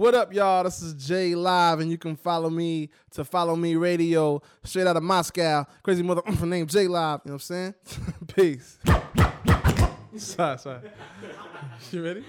What up, y'all? This is Jay Live, and you can follow me to follow me radio straight out of Moscow. Crazy mother mm, named Jay Live. You know what I'm saying? Peace. sorry, sorry. You ready?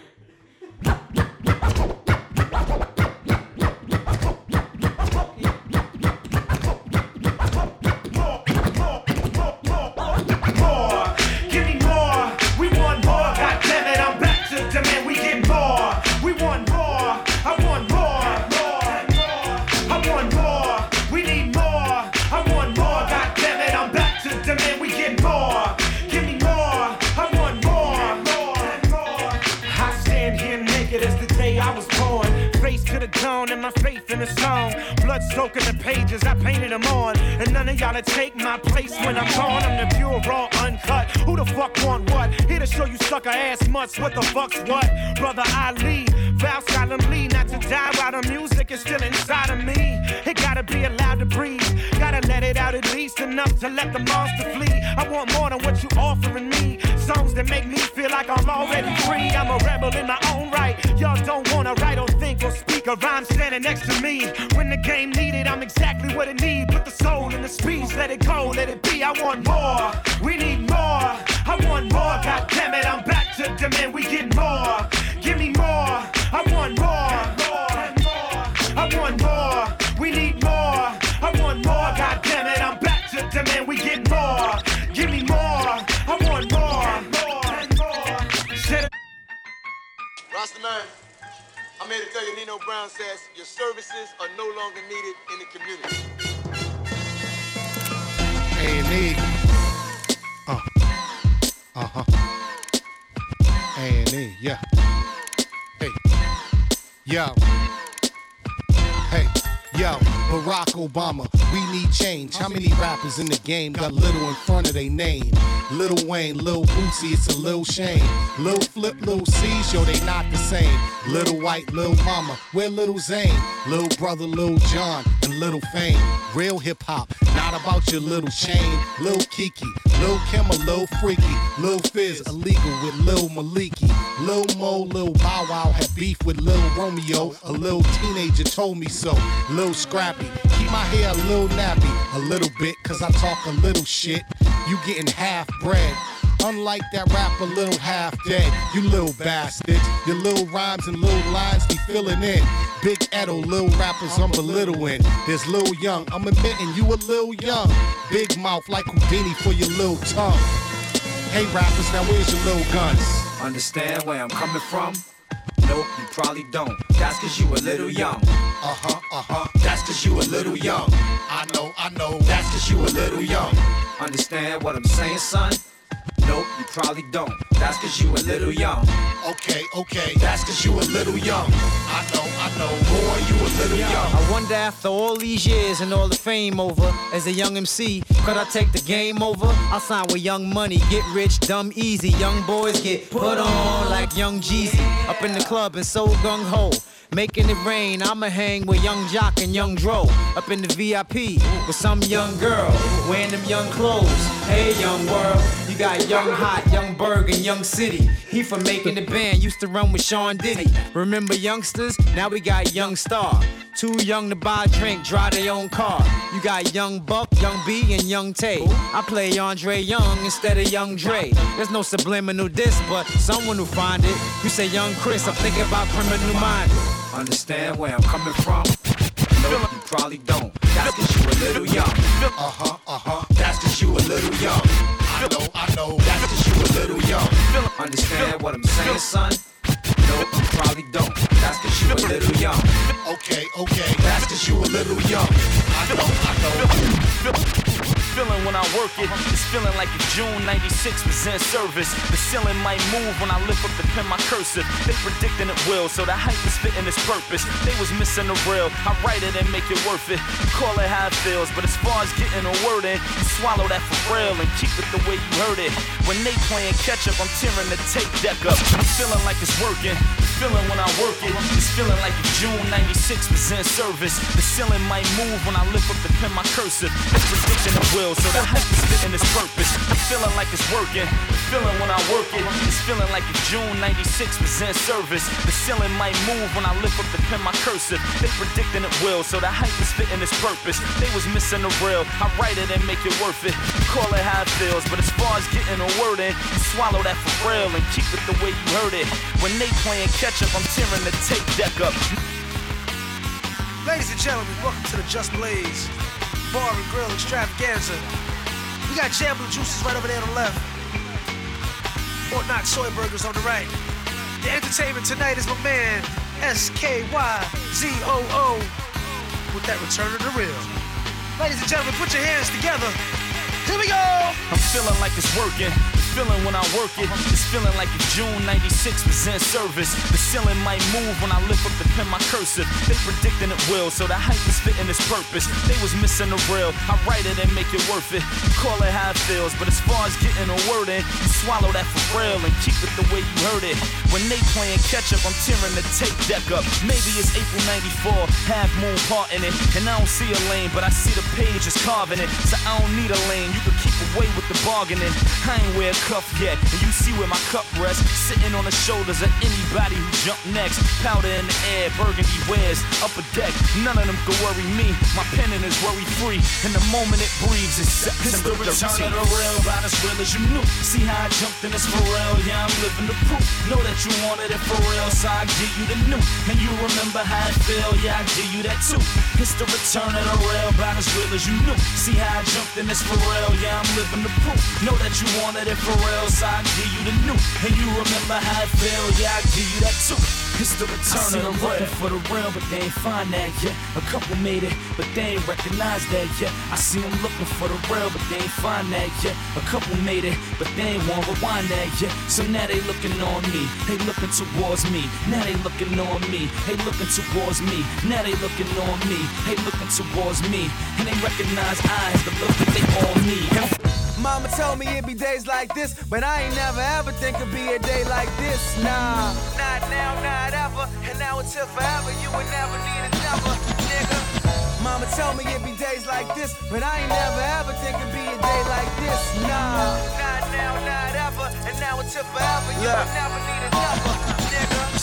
Blood soaking the pages, I painted them on. And none of y'all to take my place when I'm gone. I'm the pure, raw, uncut. Who the fuck want what? Here to show you sucker ass mutts. What the fuck's what? Brother Ali, vow solemnly not to die while the music is still inside of me. It gotta be allowed to breathe. Gotta let it out at least enough to let the monster flee. I want more than what you offering me. Songs that make me feel like I'm already free. I'm a rebel in my own right. Y'all don't wanna write or think or speak a rhyme standing next to me. When the game needed, I'm exactly what it need. Put the soul in the speech, let it go, let it be. I want more. We need more. I want more. God damn it, I'm back to demand. We get more. Give me more. I want more. More more. I want more. We need more. I want more. God damn it, I'm back to demand. We get more. Give me more. I want more. More, more. Said it- Rastaman, I'm here to tell you Nino Brown says your services are no longer needed in the community. A and E. Uh. Uh huh. A and E. Yeah. Yo. Hey. Yo, Barack Obama, we need change. How many rappers in the game got little in front of their name? Lil Wayne, Lil Boosie, it's a Lil Shane. Lil Flip, Lil C's, yo, they not the same. Little White, Lil Mama, where Little Zane? Lil Brother, Lil Jon, and Little Fame. Real hip hop, not about your little chain. Lil Keke, Lil Kim, or Lil Freaky. Lil Fizz, illegal with Lil Maliki. Lil Mo, Lil Bow Wow had beef with Lil Romeo. A little teenager told me so. Lil Scrappy, keep my hair a little nappy. A little bit, cause I talk a little shit. You getting half bread. Unlike that rapper, little half dead. You little bastards. Your little rhymes and little lines be filling in. Big Edo, little rappers I'm belittling. There's Lil Young, I'm admitting you a little young. Big mouth like Houdini for your little tongue. Hey rappers, now where's your little guns? Understand where I'm coming from? Nope, you probably don't. That's cause you a little young. Uh huh, uh huh. That's cause you a little young. I know, I know. That's cause you a little young. Understand what I'm saying, son? Nope, you probably don't. That's cause you a little young. Okay, okay. That's cause you a little young. I know, I know. Boy, you a little young. I wonder after all these years and all the fame over, as a young MC, could I take the game over? I'll sign with Young Money, get rich, dumb easy. Young boys get put on like Young Jeezy. Up in the club and so gung ho. Making it rain, I'ma hang with Yung Joc and Young Dro. Up in the VIP with some young girl wearing them young clothes. Hey, young world, you got Young Hot, Young Berg, and Young City. He from making the band, used to run with Sean Diddy. Remember youngsters? Now we got Young Star. Too young to buy drink, drive their own car. You got Young Buck, Young B, and Young Tay. I play Andre Young instead of Young Dre. There's no subliminal diss, but someone will find it. You say Young Chris, I'm thinking about criminal minded. Understand where I'm coming from? Nope, you probably don't. That's cause you a little young. Uh huh, uh huh. That's cause you a little young. I know, I know. That's cause you a little young. Understand what I'm saying, son? No, you probably don't. That's cause you a little young. Okay, okay. That's cause you a little young. I know, I know. Feeling when I work it, it's feeling like if June 96 was in service. The ceiling might move when I lift up the pen, my cursive. They predicting it will, so the hype is fitting its purpose. They was missing the real, I write it and make it worth it. Call it how it feels, but as far as getting a word in, you swallow that for real and keep it the way you heard it. When they playing catch up, I'm tearing the tape deck up. I'm feeling like it's working. Feeling when I work it, it's feeling like if June 96 was in service. The ceiling might move when I lift up the pen, my cursive. It's predicting it will. Will, so is fitting its purpose. Feeling like it's working, feeling when I work it. It's feeling like if June 96 was in service. The ceiling might move when I lift up the pen, my cursive. They predicting it will, so the hype is fitting its purpose. They was missing the real, I write it and make it worth it. Call it how it feels, but as far as getting a word in, you swallow that for real and keep it the way you heard it. When they playing catch up, I'm tearing the tape deck up. Ladies and gentlemen, welcome to the Just Blaze Bar and Grill Extravaganza. We got Jam Blue Juices right over there on the left. Fort Knox Soy Burgers on the right. The entertainment tonight is my man, S-K-Y-Z-O-O, with that return of the real. Ladies and gentlemen, put your hands together. Here we go! I'm feeling like it's working. Feeling when I work it. It's feeling like if June 96 was in service. The ceiling might move when I lift up the pen, my cursive. They predicting it will, so the hype is fitting its purpose. They was missing the real. I write it and make it worth it. Call it how it feels, but as far as getting a word in, you swallow that for real and keep it the way you heard it. When they playing catch up, I'm tearing the tape deck up. Maybe it's April 94, half moon part in it. And I don't see a lane, but I see the page is carving it. So I don't need a lane, you can keep away with the bargaining. I ain't a cuff yet, and you see where my cup rests. Sitting on the shoulders of anybody who jump next. Powder in the air, burgundy wears, upper deck. None of them can worry me. My pennon is worry free, and the moment it breathes is It's the September return 13th. of the real, about as real as you knew. See how I jumped in this for real, yeah, I'm living the proof. Know that you wanted it for real, so I give you the new. And you remember how it feel, yeah, I give you that too. It's the return of the real, about as real as you knew. See how I jumped in this for real, yeah, I'm living the proof. Know that you wanted it for real, so I give you the new. And you remember how it feel, yeah, I give you that too. It's the return see of the real. looking for the real, but they ain't find that yet. A couple made it, but they ain't recognize that yet. I see them looking for the real, but they ain't find that yet. A couple made it, but they ain't want to rewind that yet. So now they looking on me, they looking towards me. Now they looking on me, they looking towards me. Now they looking on me, they looking towards me. And they recognize eyes, the look that they all need. Mama told me it'd be days like this, but I ain't never ever think it'd be a day like this. Nah, not now, not ever, and now until forever, you would never need a never, nigga. Mama told me it'd be days like this, but I ain't never ever think it'd be a day like this. Nah, not now, not ever, and now until forever, you would never need a never, nigga.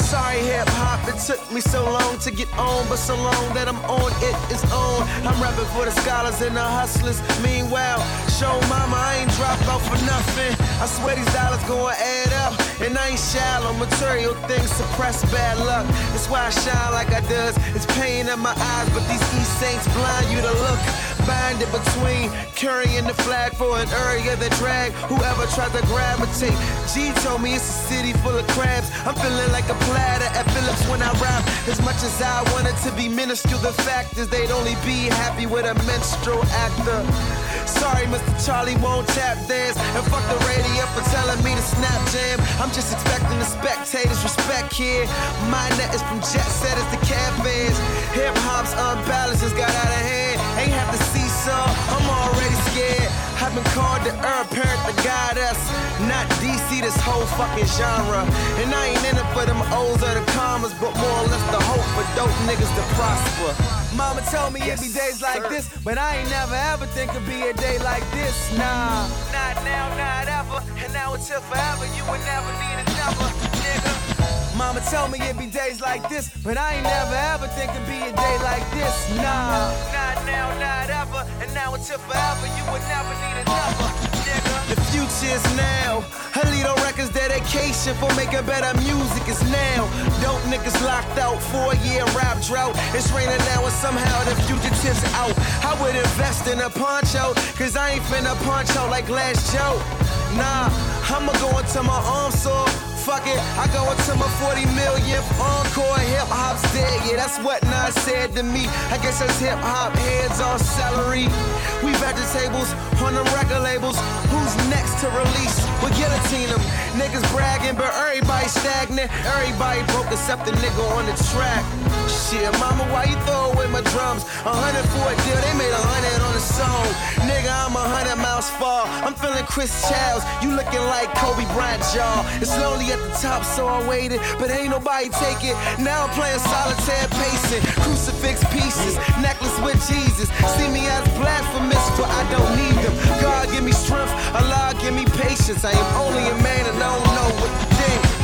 Sorry, hip hop, it took me so long to get on, but so long that I'm on it is on. I'm rapping for the scholars and the hustlers. Meanwhile, show mama I ain't drop out for nothing. I swear these dollars gonna add up, and I ain't shallow. Material things suppress bad luck. That's why I shine like I does. It's pain in my eyes, but these East Saints blind you to look. Bind it between carrying the flag for an area that drag whoever tries to gravitate. G told me it's a city full of crabs. I'm feeling like a platter at Phillips when I rap. As much as I wanted to be minuscule, the fact is they'd only be happy with a menstrual actor. Sorry, Mr. Charlie won't tap dance. And fuck the radio for telling me to snap jam. I'm just expecting the spectators respect here. My net is from jet setters to cafes. Hip hop's unbalanced, got out of hand. I've been called the herb parent to guide us. Not DC, this whole fucking genre. And I ain't in it for them O's or the commas, but more or less the hope for dope niggas to prosper. Mama told me it'd be days like this, but I ain't never ever think it'd be a day like this. Nah, not now, not ever, and now until forever, you would never need a never, nigga. Mama told me it'd be days like this, but I ain't never ever think it'd be a day like this. Nah, not now, not ever, and now until forever, you would never need a never, nigga. The future is now. Halito Records dedication for making better music is now. Dope niggas locked out, four year rap drought. It's raining now and somehow the fugitives out. I would invest in a poncho, cause I ain't finna poncho like last Joe. Nah, I'ma go into my arm saw. I go into my 40 millionth encore. Hip hop's dead, yeah, that's what Nas said to me. I guess that's hip hop heads on salary. We vegetables on the record labels. Who's next to release? We guillotine them. Niggas bragging, but everybody stagnant. Everybody broke except the nigga on the track. Shit, mama, why you throw away my drums? A hundred for a deal, they made a hundred on the song. Nigga, I'm a hundred miles far. I'm feeling Chris Childs. You looking like Kobe Bryant y'all. It's lonely at the top, so I waited, but ain't nobody take it. Now I'm playing solitaire pacing. Crucifix pieces, necklace with Jesus. See me as blasphemous, but I don't need them. God give me strength, Allah give me patience. I am only a man and I don't know what to think.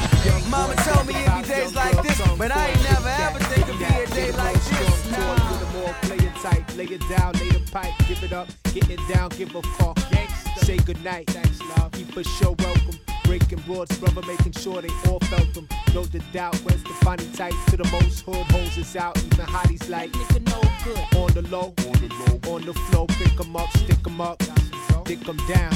Mama told me it'd be days like this, but I ain't never ever think it'd be a day like this. it tight. Lay it down, lay the pipe, give it up, get it down, give a fuck. Gangsta. Say goodnight, thanks love. Keep a show welcome. Breaking broads, brother, making sure they all felt them. No the doubt, where's the funny type? To the most hood, hoes is out, even hotties like nigga no good. On the low, on the low, on the flow, pick 'em up, stick 'em up, dick 'em down.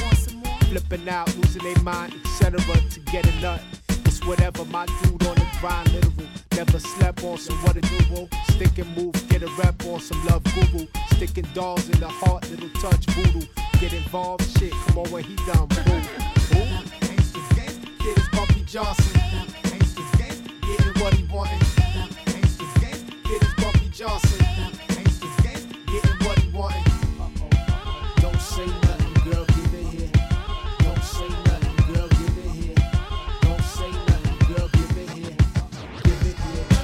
Flipping out, losing their mind, etc. to get a nut. It's whatever, my dude on the grind, literal. Never slept on some what a do Stick and move, get a rep on some love guru. Sticking dolls in the heart, little touch voodoo. Get involved, shit, come on when he done, boo. Johnson. Gangsta, getting what he wanted. Bumpy Johnson. Gangsta, getting what he wanted. Don't say nothing, girl, give it here. Don't say nothing, girl, give it here. Don't say nothing, girl, give it here.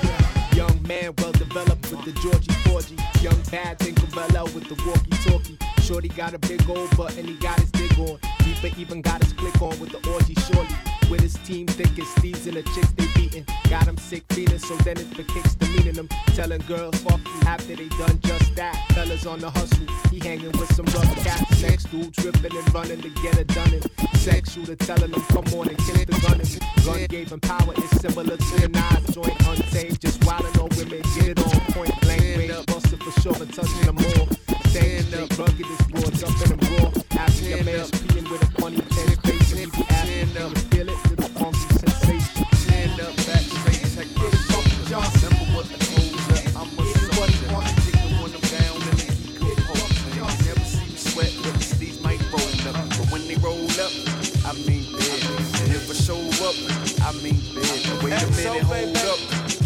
Here. Young man, well developed with the Georgie Porgy. Young bad Tinkerbell with the walkie-talkie. Shorty got a big old butt and he got his dig on. Deeper even got his click on with the orgy shorty. With his team thieves and the chicks they beatin'. Got him sick feeling, so then it for kicks demeaning them. Telling girls fuck you after they done just that. Fellas on the hustle, he hanging with some rough cats. Next dude tripping and running to get it done. And sex shooter telling them come on and kiss the gun. And gun gave him power, it's similar to the knife joint. Untamed, just wildin' on women, get it on point blank range. Bustin' for sure and touching them all. Stand up, rugged as raw, jumping them raw. After your man's peeing with a funny tense face. And he be asking to feel funky sensation. Stand up, back straight, check this. Johnson, remember what I told ya? I'm a soldier. Kick the one down and they keep composure. You never see me sweat, but the might roll up. But when they roll up, I mean big. And if I show up, I mean big. Wait a minute, hold up,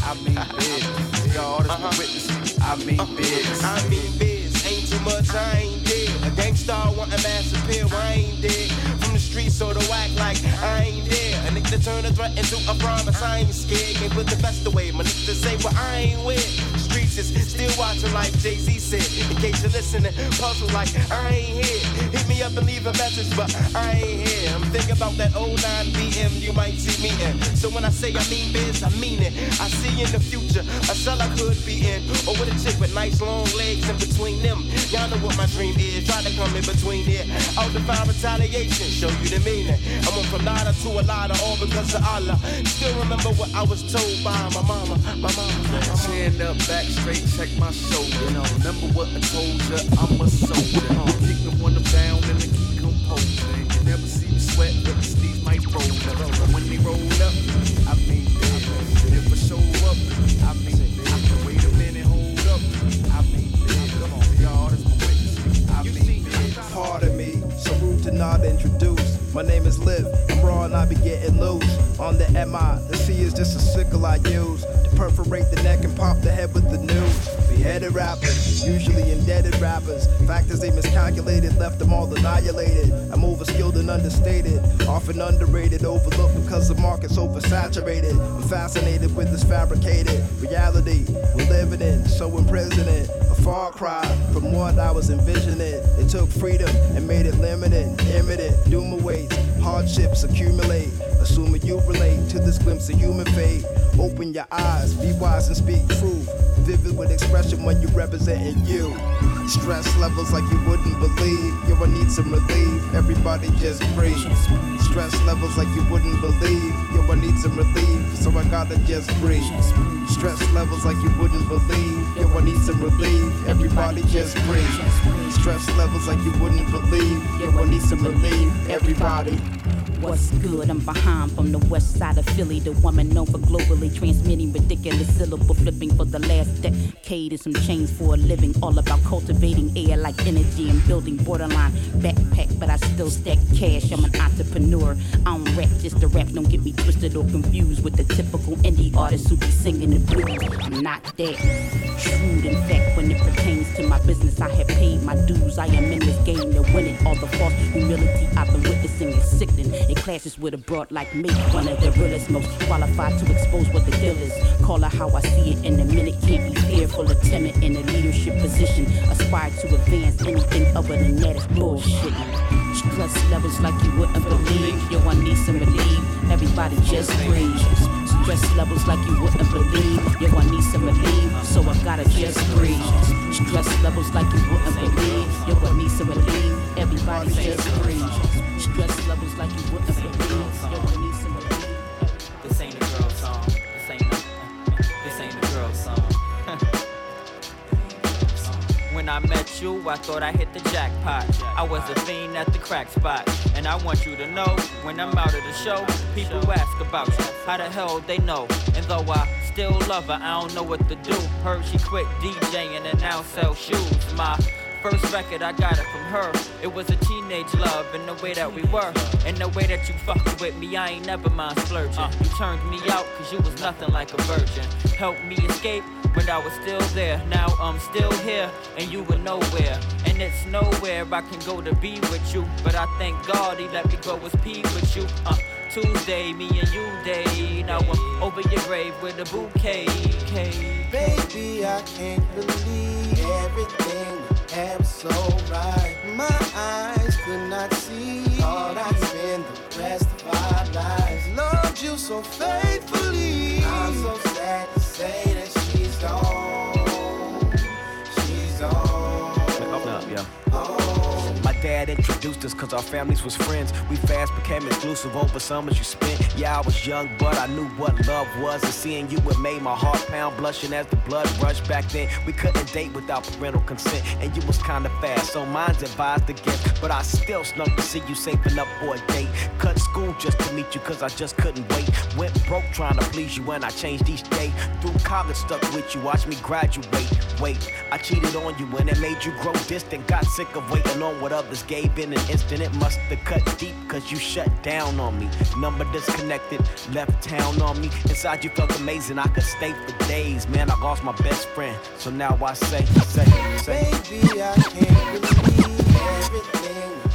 I mean big. God is my witness, I mean uh-huh. big. I mean biz, ain't too much, I ain't dead. A gangsta want a mass appeal, I ain't dead. Streets, so to act like I ain't there. A nigga turn a threat into a promise, I ain't scared. Can't put the best away, my nigga say what I ain't with. Streets is still watching like Jay-Z said. In case you're listening, puzzle like I ain't here. Hit me up and leave a message, but I ain't here. I'm thinking about that 09 BM you might see me in. So when I say I mean biz, I mean it. I see in the future a cell I could be in. Or with a chick with nice long legs in between them. Y'all know what my dream is. Try to come in between there. I'll define retaliation, show you the meaning. I went from nada to a lot all because of Allah. Still remember what I was told by my mama. My mama. My mama. Stand up, back straight, check my shoulder. Now remember what I told ya, I'm a soldier. Uh, kick the one down and they keep composing. You never see me sweat, but the sleeves might roll up. But when they roll up, I mean. And if I show up, I mean big. Wait a minute, hold up, I mean big. Come on, y'all, that's my witness. I mean. Pardon me, so rude to not introduce. My name is Liv, I'm raw and I be getting loose. On the MI, the C is just a sickle I use to perforate the neck and pop the head with the news. Beheaded rappers, usually indebted rappers. Factors they miscalculated, left them all annihilated. I'm overskilled and understated, often underrated, overlooked because the market's oversaturated. I'm fascinated with this fabricated reality we're living in, so imprisoning. Far cry from what I was envisioning. It took freedom and made it limited, imminent. Doom awaits, hardships accumulate. Assuming you relate to this glimpse of human fate. Open your eyes, be wise and speak truth. Vivid with expression when you're representing you. Stress levels like you wouldn't believe. Yo, I need some relief. Everybody just breathe. Stress levels like you wouldn't believe. Yo, I need some relief. So I gotta just breathe. Stress levels like you wouldn't believe. Yo, I need some relief. Everybody just breathe. Stress levels like you wouldn't believe. Yo, I need some relief. Everybody. What's good? I'm behind from the west side of Philly, the woman known for globally transmitting ridiculous syllable flipping for the last decade and some change for a living. All about cultivating air like energy and building borderline backpack, but I still stack cash. I'm an entrepreneur. I don't rap just to rap. Don't get me twisted or confused with the typical indie artist who be singing the blues. I'm not that shrewd. In fact, when it pertains to my business, I have paid my dues. I am in this game to win it. All the false humility I've been witnessing is sickening. It clashes with a broad like me, one of the realest, most qualified to expose what the deal is. Call her how I see it in a minute. Can't be fearful or timid in a leadership position. Aspire to advance anything other than that is bullshit. Stress levels like you wouldn't believe. Yo, I need some relief. everybody just breathe. Stress levels like you wouldn't believe. Yo, I need some relief, so I gotta just breathe. Stress levels like you wouldn't believe. Yo, I need some relief. Everybody just breathe. Stress levels like you wouldn't. This ain't a girl song. This ain't this ain't a girl song. when I met you, I thought I hit the jackpot. I was a fiend at the crack spot. And I want you to know, when I'm out of the show, people ask about you. How the hell they know? And though I still love her, I don't know what to do. Heard she quit DJing and now sell shoes. My First record, I got it from her. It was a teenage love in the way that we were. In the way that you fucked with me, I ain't never mind splurging. You turned me out cause you was nothing like a virgin. Helped me escape when I was still there. Now I'm still here and you were nowhere. And it's nowhere I can go to be with you. But I thank God he let me go as pee with you. Uh, Tuesday, me and you day. Now I'm over your grave with a bouquet. Baby, I can't believe everything we have so right. My eyes could not see. Thought I'd spend the rest of our lives. Loved you so faithfully. I'm so sad to say that Dad introduced us cause our families was friends. We fast became exclusive over summers you spent. Yeah, I was young, but I knew what love was. And seeing you, it made my heart pound, blushing as the blood rushed back then. We couldn't date without parental consent, and you was kinda fast, so mine's advised against. But I still snuck to see you saving up for a date. Cut school just to meet you cause I just couldn't wait. Went broke trying to please you, and I changed each day. Through college, stuck with you, watch me graduate. Wait, I cheated on you, and it made you grow distant. Got sick of waiting on what others gave in an instant. It must have cut deep cause you shut down on me. Number disconnected, left town on me. Inside you felt amazing, I could stay for days. Man, I lost my best friend, so now I say, say, say. Baby, I can't believe everything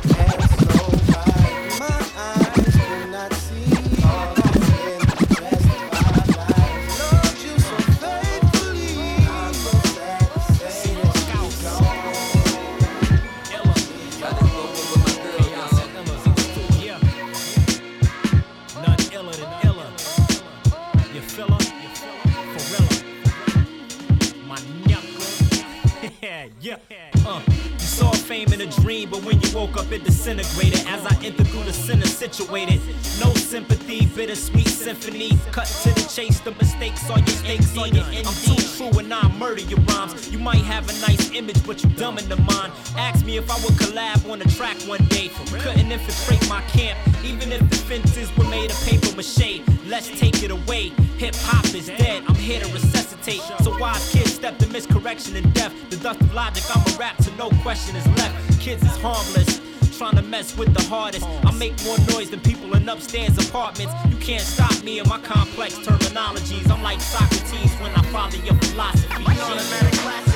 change but when you woke up, it disintegrated. As I entered through the center, situated. No sympathy, bittersweet symphony. Cut to the chase, the mistakes are your stakes on your end. I'm too true and I murder your rhymes. You might have a nice image, but you dumb in the mind. Ask me if I would collab on a track one day. Couldn't infiltrate my camp, even if the fences were made of paper mache. Let's take it away. Hip hop is dead. I'm here to resuscitate. So wise kids step to miscorrection and death. The dust of logic, I'm a rap, so no question is left. Kids is harmless. Trying to mess with the hardest. I make more noise than people in upstairs apartments. You can't stop me in my complex terminologies. I'm like Socrates when I follow your philosophy.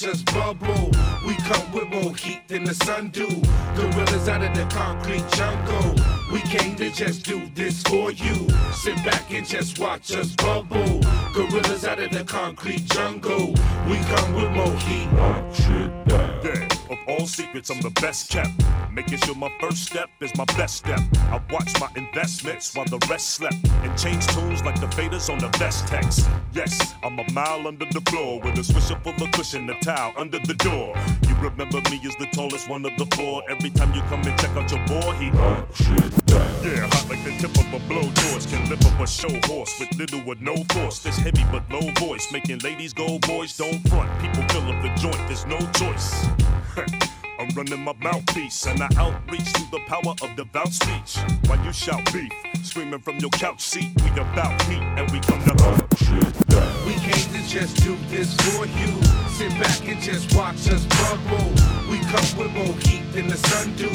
Just bubble. We come with more heat than the sun do. Gorillas out of the concrete jungle. We came to just do this for you. Sit back and just watch us bubble. Gorillas out of the concrete jungle. We come with more heat. Watch it down. Secrets, I'm the best kept. Making sure my first step is my best step. I watch my investments while the rest slept. And change tunes like the faders on the best text. Yes, I'm a mile under the floor with a swisher full of cushion, a towel under the door. You remember me as the tallest one of the four. Every time you come and check out your boy, he oh, Yeah, hot like the tip of a blow torch. Can lift up a show horse with little or no force. This heavy but low voice, making ladies go, boys don't front. People fill up the joint, there's no choice. I'm running my mouthpiece and I outreach through the power of devout speech. While you shout beef, screaming from your couch seat, we about heat and we come to hunt. We came to just do this for you. Sit back and just watch us bubble. We come with more heat than the sun do.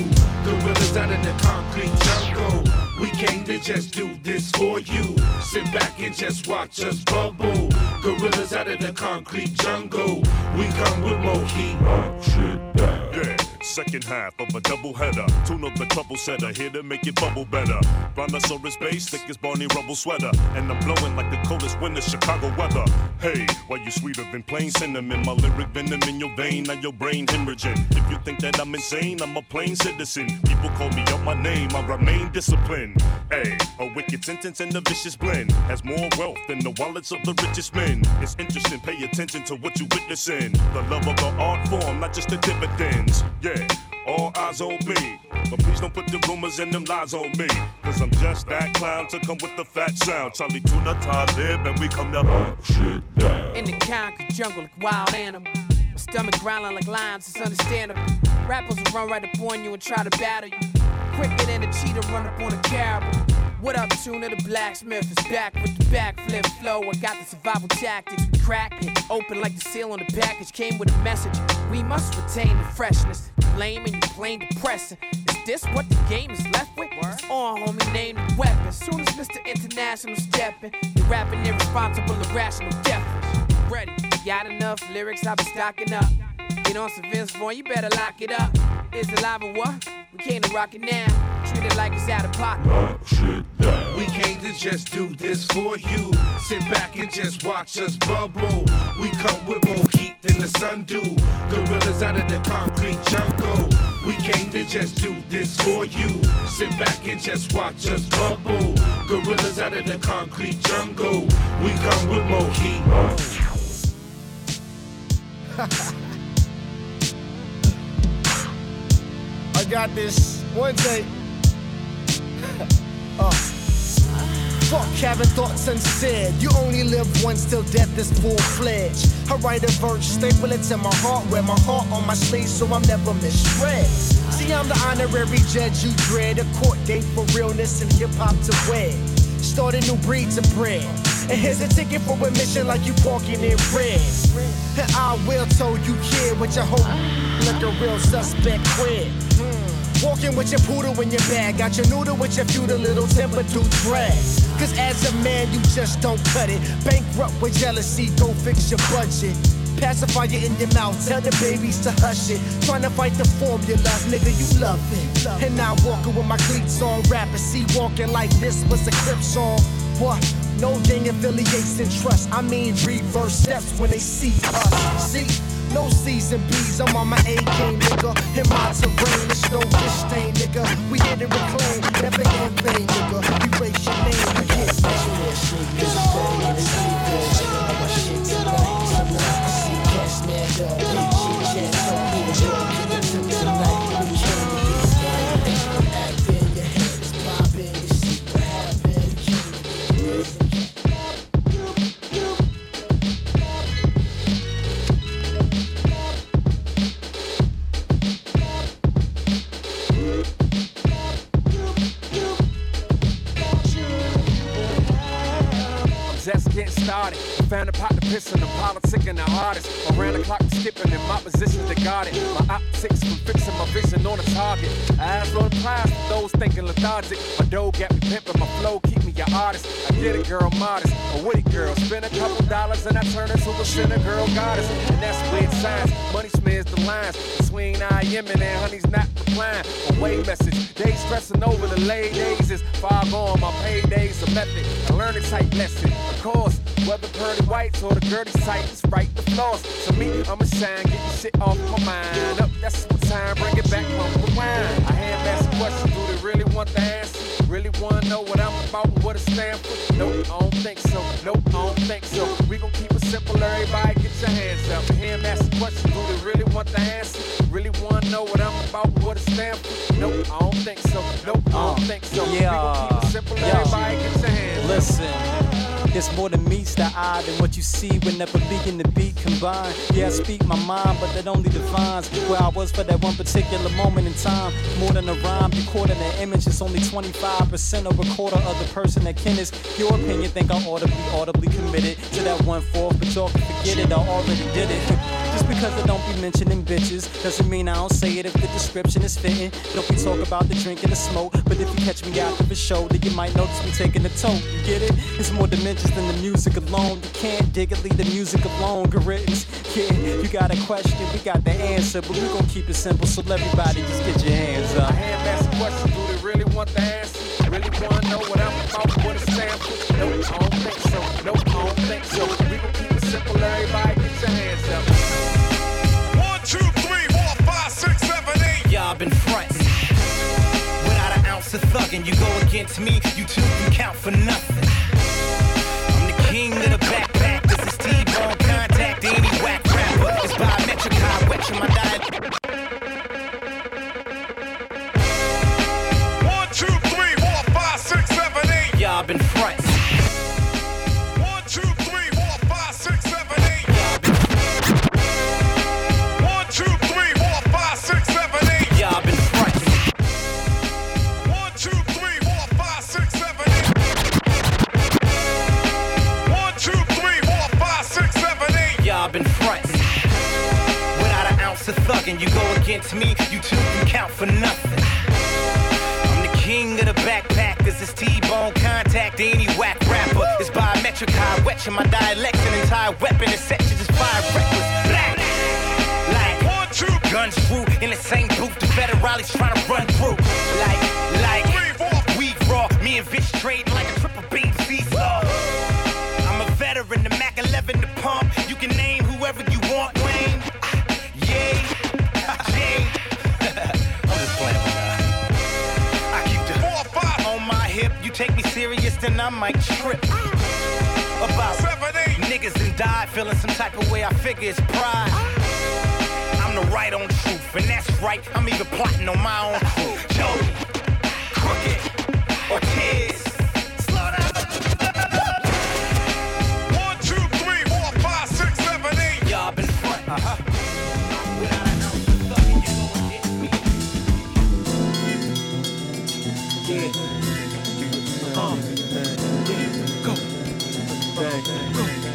Gorillas out of the concrete jungle. We came to just do this for you. Sit back and just watch us bubble. Gorillas out of the concrete jungle. We come with more heat. Shit down. Yeah. Second half of a double header. Tune up the trouble setter, here to make it bubble better. Brontosaurus bass, thick as Barney Rubble sweater. And I'm blowing like the coldest winter Chicago weather. Hey, why you sweeter than plain cinnamon? My lyric venom in your vein, now your brain hemorrhaging. If you think that I'm insane, I'm a plain citizen. People call me up my name, I remain disciplined. Hey, a wicked sentence and a vicious blend has more wealth than the wallets of the richest men. It's interesting, pay attention to what you witnessing. The love of the art form, not just the dividends. Yeah, all eyes on me. But please don't put the rumors and them lies on me. Cause I'm just that clown to come with the fat sound. Charlie Tuna, Talib, and we come to hunt shit down. In the concrete jungle like wild animal. My stomach growling like lions, it's understandable. Rappers will run right up on you and try to battle you. Quicker than a cheetah run up on a caribou. What up, Tuna? The blacksmith is back with the backflip flow. I got the survival tactics. We crack it open like the seal on the package came with a message. We must retain the freshness. Lame and you plain depressing. Is this what the game is left with? It's on, homie, name the weapon. Soon as Mr. International stepping, the rapping irresponsible, irrational, deafness. Ready? Got enough lyrics? I've been stocking up. Get on some Vince Vaughn, you better lock it up. Is it live or what? We came to rock it now. Treat it like it's out of pocket. We came to just do this for you. Sit back and just watch us bubble. We come with more heat than the sun do. Gorillas out of the concrete jungle. We came to just do this for you. Sit back and just watch us bubble. Gorillas out of the concrete jungle. We come with more heat. I got this one day. uh. Fuck having thoughts unsaid. You only live once till death is full fledged. I write a verse, staple it to my heart, wear my heart on my sleeve so I'm never misread. See, I'm the honorary judge you dread. A court date for realness and hip hop to wed. Start a new breed to bread. And here's a ticket for admission like you walking in red. And I will told you kid with your whole like a real suspect quid. Walking with your poodle in your bag, got your noodle with your feudal little temper do drag. Cause as a man, you just don't cut it. Bankrupt with jealousy, go fix your budget. Pacify Pacifier in your mouth, tell the babies to hush it. Trying to fight the formula, nigga, you love it. And now walking with my cleats on, rapping, see walking like this was a crip song. What? No gang affiliates and trust. I mean reverse steps when they see us. See, no C's and B's. I'm on my A game, nigga. In my terrain, it's no fish stain, nigga. We to reclaim, never vain, nigga. Erase your name, you get Found a pot to piss in the politic and the artist. Around the clock skipping in my position to guard it. My optics from fixing my vision on the target. Eyes on prize for those thinking lethargic. My dough got me pimping, my flow keep me an artist. I get it, girl, modest. A witty girl. Spend a couple dollars and I turn into a sinner girl goddess. And that's weird science. Money smears the lines between I am and honey's not replying. Away message. They stressing over the lay days is far gone. My paydays a method. I learn a type lesson. Of course, whether pearly whites or the dirty sight, it's right the flaws. So me, I'ma shine, get the shit off my mind. Up, that's what time, bring it back from the wine. I have asked a question, do they really want the answer? Really wanna know what I'm about and what it stand for? Nope, I don't think so. Nope, I don't think so. We gon' keep it simple, everybody get your hands up. Him ask a question, do they really want the answer? Really wanna know what I'm about and what it stand for? Nope, I don't think so. Nope, I don't uh, think so. we gon' keep it simple, everybody get your hands up. Listen. There's more than meets the eye than what you see whenever beat and the beat combine. Yeah, I speak my mind, but that only defines where I was for that one particular moment in time. More than a rhyme, recording an image, it's only 25% of a quarter of the person that can is your opinion. Think I ought to be audibly committed to that one fourth, but y'all can forget it, I already did it. Just because I don't be mentioning bitches doesn't mean I don't say it if the description is fitting. Don't be talk about the drink and the smoke, but if you catch me of the show, then you might notice me taking a tote. You get it? It's more dimensions than the music alone. You can't dig it, leave the music alone. Garittans, yeah, you got a question, we got the answer, but we gon' keep it simple, so everybody just get your hands up. I hand ask a do they really want the answer? Really wanna know what I'm about, what it? No, I don't think so. No, I don't an thuggin', you go against me, you two can count for nothing. I my dialect, an entire weapon is set to just fire reckless. Black. Like one, two, guns through in the same booth, the better federales trying to run through. Like, like, we raw, me and Vish trading like a triple beam seesaw. I'm a veteran, the Mac 11, the pump. You can name whoever you want, Wayne. Ah, yay, yay. I'm just playing, my guy. I keep the four, five on my hip. You take me serious, then I might trip. Died, feeling some type of way. I figure it's pride. I'm the right on truth, and that's right. I'm even plotting on my own crew. Jody, Crooked, Ortiz. Slow down. One, two, three, four, five, six, seven, eight. Y'all been front. Uh-huh. Yeah. Uh. Go. Bang.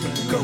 Yeah.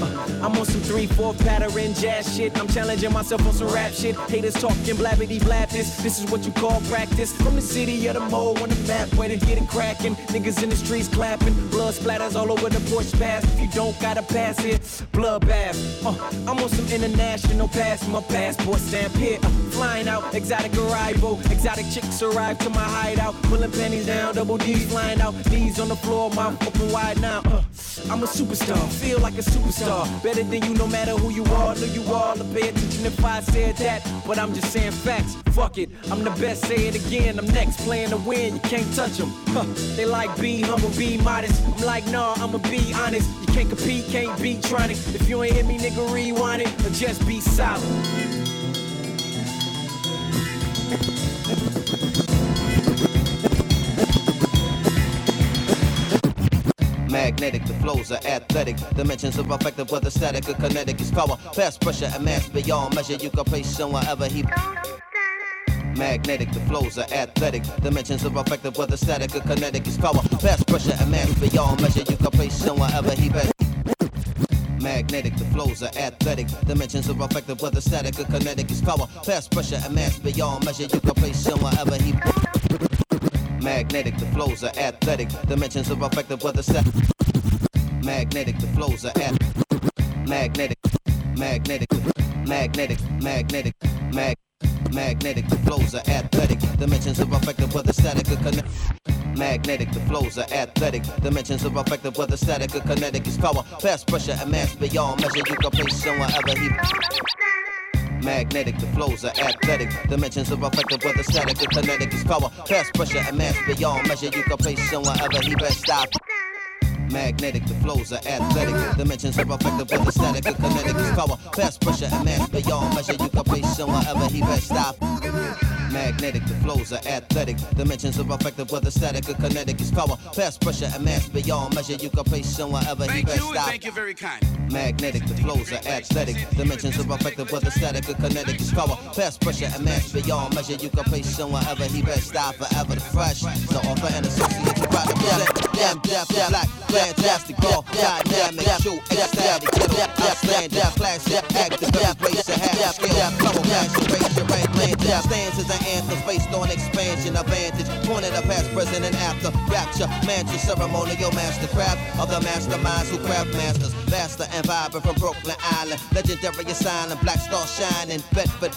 Uh, I'm on some 3-4 pattern jazz shit. I'm challenging myself on some rap shit. Haters talking blabbity blab this. Is what you call practice. From the city of the mole on the map, where to get it cracking. Niggas in the streets clapping. Blood splatters all over the porch pass. If you don't gotta pass it, bloodbath. Uh, I'm on some international pass. My passport stamp here. Uh, flying out, exotic arrival. Exotic chicks arrive to my hideout. Pulling panties down, double D's flying out. Knees on the floor, mouth open wide now. Uh, I'm a superstar, feel like a superstar. Better than you, no matter who you are. Know you all to pay attention if I said that. But I'm just saying facts. Fuck it, I'm the best. Say it again. I'm next, playing to win. You can't touch them. Huh. They like be humble, be modest. I'm like, nah, I'ma be honest. You can't compete, can't be trying. If you ain't hit me, nigga, rewind it. Or just be solid. Magnetic, the flows are athletic. Dimensions are effective, whether static or kinetic is power. Past pressure and mass beyond measure. You can place him wherever he. Magnetic, the flows are athletic. Dimensions are effective, whether static or kinetic is power. Past pressure and mass beyond measure. You can place him wherever he best. Magnetic, the flows are athletic. Dimensions are effective, whether static or kinetic is power. Past pressure and mass beyond measure. You can place him wherever he. Magnetic, the flows are athletic. Dimensions of effective, weather static. Magnetic, the flows are at. Magnetic, magnetic, magnetic, magnetic, mag. Magnetic, the flows are athletic. Dimensions of effective, weather static or kinetic. Magnetic, the flows are athletic. Dimensions are effective, whether static or kinetic is power. Past pressure and mass beyond measure. You can place him wherever he. Magnetic, the flows are athletic. Dimensions are effective, whether static or kinetic is power. Past pressure and mass beyond measure. You can place him wherever he best stop. Magnetic, the flows are athletic. Dimensions are effective with the static of kinetic is power. Fast pressure and mass beyond measure. You can place him wherever he best stop. Magnetic, the flows are athletic. Dimensions are effective the static or kinetic is power. Fast pressure and mass beyond measure. You can place wherever he Thank best you, stop. thank you very kind. Magnetic, the flows are athletic. Dimensions are effective the static or kinetic is power. Fast pressure and mass beyond measure. You can place him wherever he best stop. Forever the fresh. So offer and associate you right up. Damn, deaf, black, fantastic, ball, dynamic, true, ecstatic, outstanding, classic, active, race, and half skill, flow, raise your rank, land, death, stands as an anthem based on expansion, advantage, pointed of past, present, and after, rapture, mantra, ceremonial mastercraft of the masterminds who craft masters, vaster and vibrant from Brooklyn Island, legendary asylum, black star shining, Bedford,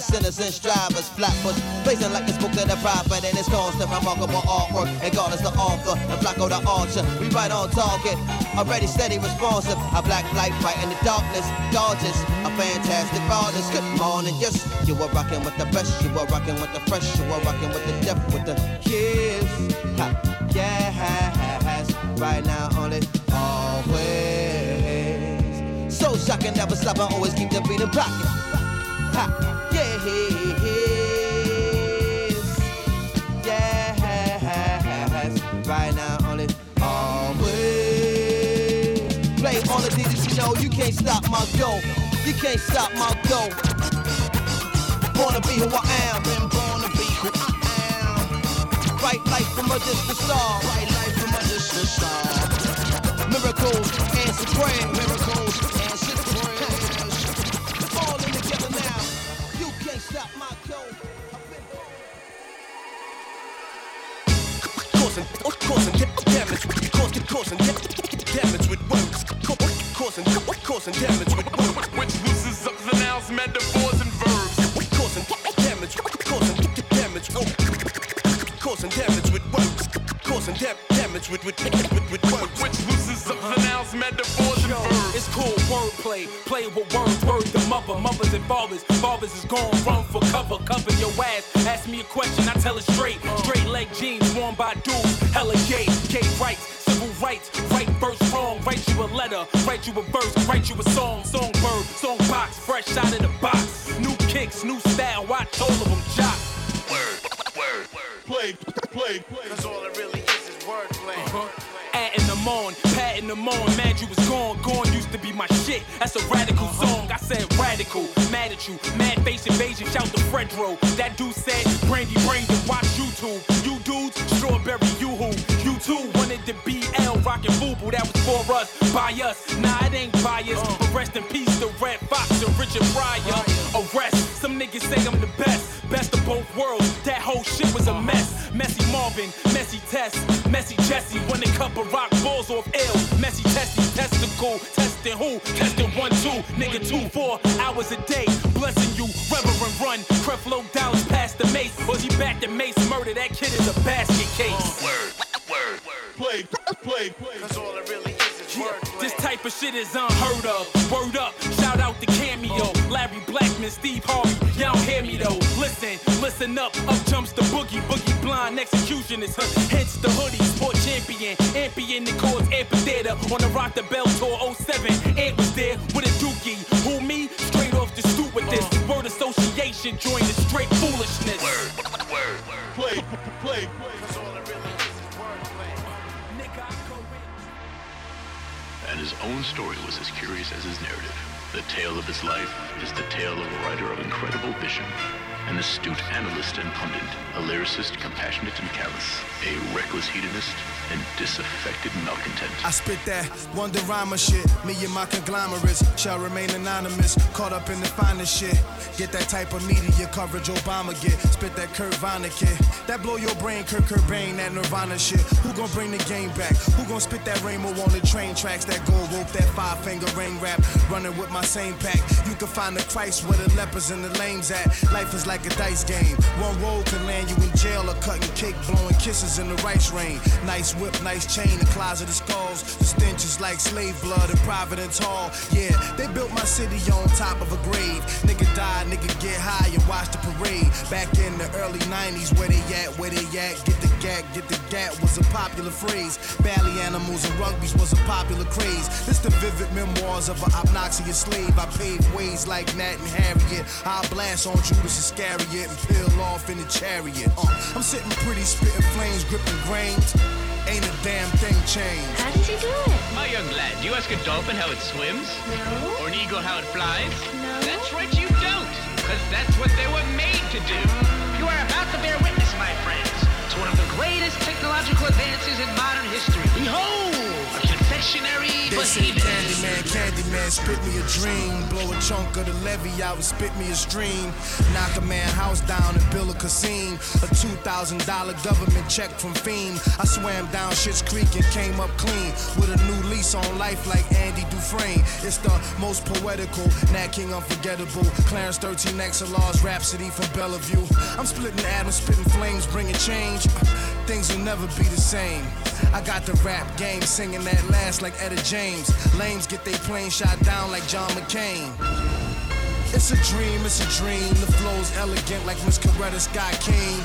sinners and strivers, flatfoot, blazing like it's book to the prophet, and it's constant, remarkable artwork, and God is the author, and Flacco the archer, we right on target, already steady, responsive, a black light right in the darkness, gorgeous, a fantastic artist, good morning, yes, you were rocking with the best, you were rocking with the fresh, you were rocking with the deaf, with the kiss, ha, yes, right now only, always, so shocking, never stop, I always keep the beat in pocket, ha, yeah, yes, right now only, always, play all the digits you know, you can't stop my go, you can't stop my go, born to be who I am, been born to be who I am, right life from a distant star, right life from a distant star, miracles answer praying, miracles answer prayers, falling together now, you can't stop my go. causing, causing damage, causing, causing damage with words, causing, causing damage with words, which loses up the nouns, metaphors, and damage, causing damage with words, causing dam- damage with with with, with words, which loses up the nouns, metaphors, and verbs. It's cool wordplay, play with words, word the mother, mothers and fathers. Fathers is gone, run for cover, cover your ass. Ask me a question, I tell it straight. Uh. Straight leg jeans worn by dudes, hella gay, gay rights, civil rights, right verse wrong. Write you a letter, write you a verse, write you a song, songbird, song box, fresh out of the box. New kicks, new style, watch all of them play. Cause all it really is is wordplay. Uh-huh. Adding them on, patting them on, mad you was gone. Gone used to be my shit. That's a radical uh-huh. song. I said radical, mad at you. Mad face invasion, shout to Fredro. That dude said, Brandy Brain, watch YouTube. You dudes, strawberry, you who. You too wanted to be L, rockin' Fubu. That was for us, by us. Nah, it ain't biased. Uh-huh. But rest in peace to Redd Foxx and Richard Pryor. Messy. When a cup of rock balls off ill. Messy Tessie, testicle, testing who? Testing one, two, nigga two, four hours a day. Blessing you, Reverend Run. Creflo Dollars past the mace. Was he back to mace murder? That kid is a basket case. Word, word, play, play, play. Cause all it really is is wordplay. This type of shit is unheard of. Word up, shout out to Cameo, Larry Blackmon, Steve Harvey. Listen, listen up. Up jumps the boogie, boogie blind executionist. Huh. Hence the hoodie, sport champion. Ampian the chords, amphitheater on the Rock the Bell tour 07. Ant was there with a dookie. Who me? Straight off the stoop with this. Word association joined the straight foolishness. Word, word, play, play, play. Cause all it really is is wordplay. and his own story was as curious as his narrative. The tale of his life is the tale of a writer of incredible vision, an astute analyst and pundit, a lyricist compassionate and callous, a reckless hedonist and disaffected malcontent. I spit that Wonderama shit. Me and my conglomerates shall remain anonymous. Caught up in the finest shit. Get that type of media coverage Obama get. Spit that Kurt Vonnegut. That blow your brain, Kurt Cobain, that Nirvana shit. Who gon' bring the game back? Who gon' spit that rainbow on the train tracks? That gold rope, that five finger ring rap. Running with my same pack. You can find the Christ where the lepers and the lames at. Life is like a dice game. One roll can land you in jail or cutting cake, blowing kisses in the rice rain. Nice whip, nice chain, the closet of skulls. The stench is like slave blood in Providence Hall. Yeah, they built my city on top of a grave. Nigga die, nigga get high and watch the parade. Back in the early 90s, where they at, where they at, get the gat, get the gat was a popular phrase. Bally animals and rugbies was a popular craze. This the vivid memoirs of an obnoxious slave. I paved ways like Nat and Harriet. I blast on Judas Iscariot and peel off in the chariot. Uh, I'm sitting pretty, spitting flames, gripping grains. Ain't a damn thing changed. How did you do it? My young lad, do you ask a dolphin how it swims? No. Or an eagle how it flies? No. That's right, you don't. Because that's what they were made to do. You are about to bear witness, my friends, to one of the greatest technological advances in modern history. Behold, They say behemoth. Candyman, Candyman, spit me a dream. Blow a chunk of the levy out and spit me a stream. Knock a man house down and build a casino. A $2,000 government check from Fiend. I swam down Shit's Creek and came up clean. With a new lease on life like Andy Dufresne. It's the most poetical, Nat King unforgettable. Clarence 13 XLR's Rhapsody from Bellevue. I'm splitting atoms, spitting flames, bringing change. Things will never be the same. I got the rap game singing that last like Etta James. Lames get they plane shot down like John McCain. It's a dream, it's a dream. The flow's elegant like Miss Coretta Scott King.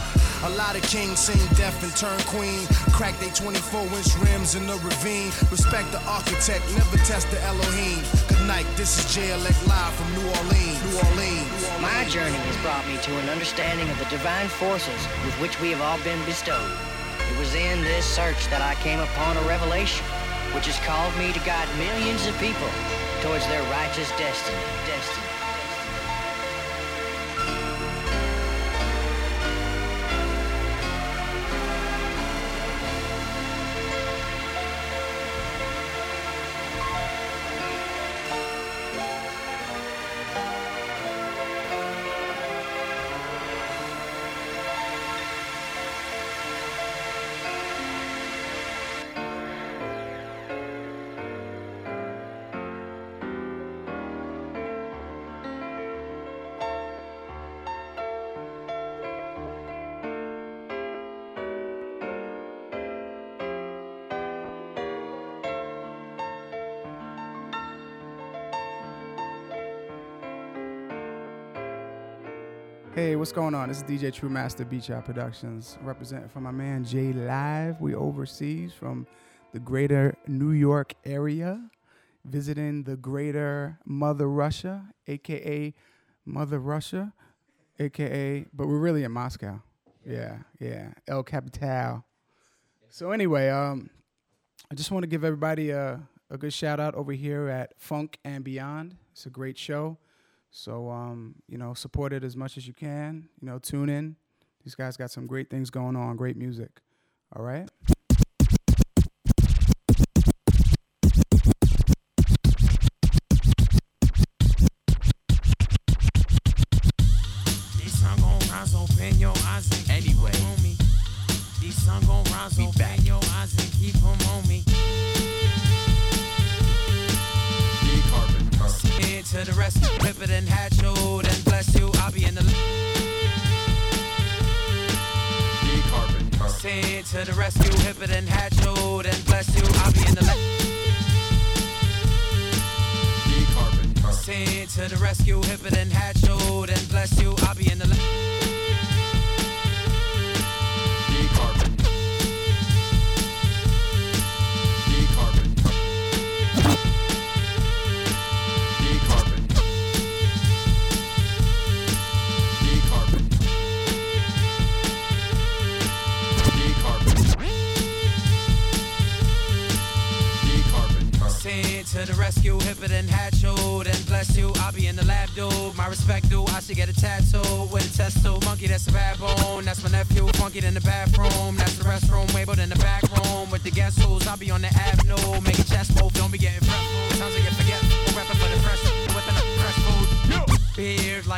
A lot of kings seen deaf and turn queen. Crack they 24 inch rims in the ravine. Respect the architect, never test the Elohim. Good night, this is JLX live from New Orleans. New Orleans. My journey has brought me to an understanding of the divine forces with which we have all been bestowed. It was in this search that I came upon a revelation, which has called me to guide millions of people towards their righteous destiny. Destiny. Hey, what's going on? This is DJ True Master Beach Out Productions, representing for my man Jay Live. We overseas from the greater New York area, visiting the greater Mother Russia, aka Mother Russia, aka, but we're really in Moscow. Yeah, yeah, El Capital. So anyway, um, I just want to give everybody a, a good shout out over here at Funk and Beyond. It's a great show. So um, you know, support it as much as you can. You know, tune in. These guys got some great things going on, great music. All right.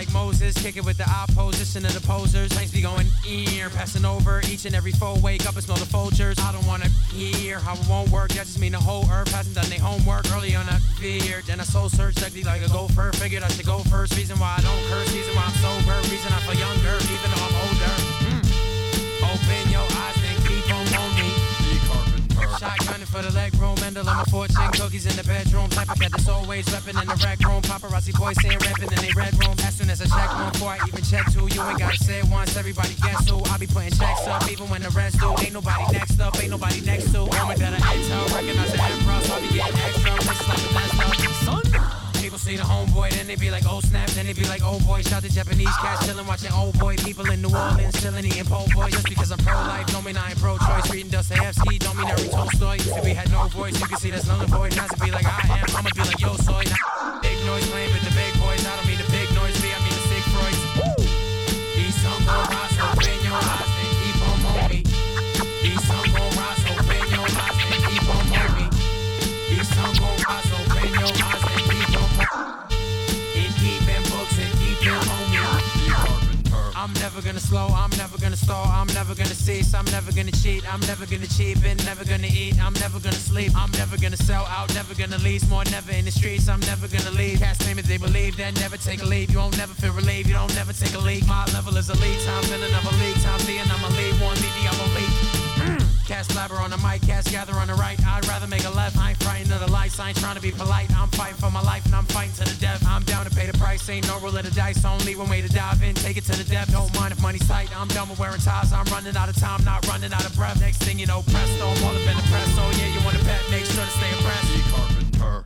Like Moses, kick it with the opposition of the posers. Thanks be going ear, passing over each and every foe. Wake up and smell the vultures. I don't wanna hear how it won't work. That just mean the whole earth hasn't done their homework. Early on I feared, then I soul search sexy like a gopher. Figured I should go first. Reason why I don't curse, reason why I'm sober, reason I feel younger, even though I'm older. Mm. Open your eyes on on for the leg room Swindle on my fortune, cookies in the bedroom. Type of cat that's always reppin' in the rec room. Paparazzi boys saying rapping in they red room. As soon as I check one before I even check two, you ain't gotta say it once. Everybody guess who? I be putting checks up, even when the rest do. Ain't nobody next up, ain't nobody next to. Oh Moment that I intel, recognize the emperor, so I be getting extra. Places like the best of son. People see the homeboy, then they be like, oh snap, then they be like, oh boy, shout to Japanese cats chillin', watching old boy. People in New Orleans chillin', eating po' boy. Just because I'm pro-life, don't mean I ain't pro-choice. Reading Dostoevsky, don't mean I read Tolstoy. If we had no voice, you can see that's and void. Not to be like I am, I'ma be like yo soy. Now, big noise playing with the big boys. I don't mean the big noise, me, I mean the sick Freud. These songs oh, gon' rise, open your eyes and keep on moving. These songs I'm never gonna slow, I'm never gonna stall, I'm never gonna cease, I'm never gonna cheat, I'm never gonna cheat, and never gonna eat, I'm never gonna sleep, I'm never gonna sell out, never gonna lease, more never in the streets, I'm never gonna leave. Cast name if they believe, then never take a leave, you won't never feel relieved, you don't never take a leak. My level is elite, times in another league, times the and I'm a lead, one BD, I'm a leak. Cast blabber on the mic, cast gather on the right. I'd rather make a left. I ain't frightened of the lights. I ain't trying to be polite. I'm fighting for my life and I'm fighting to the death. I'm down to pay the price. Ain't no roll of the dice. Only one way to dive in. Take it to the depth. Don't mind if money's tight. I'm done with wearing ties. I'm running out of time, not running out of breath. Next thing you know, presto, I'm all up in the press. So yeah, you want to bet? Make sure to stay impressed. Carpenter.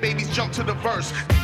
Grandbabies jump to the verse.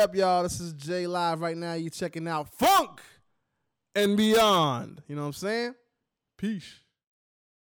Up, y'all? This is J Live right now. You checking out Funk and Beyond. You know what I'm saying? Peace.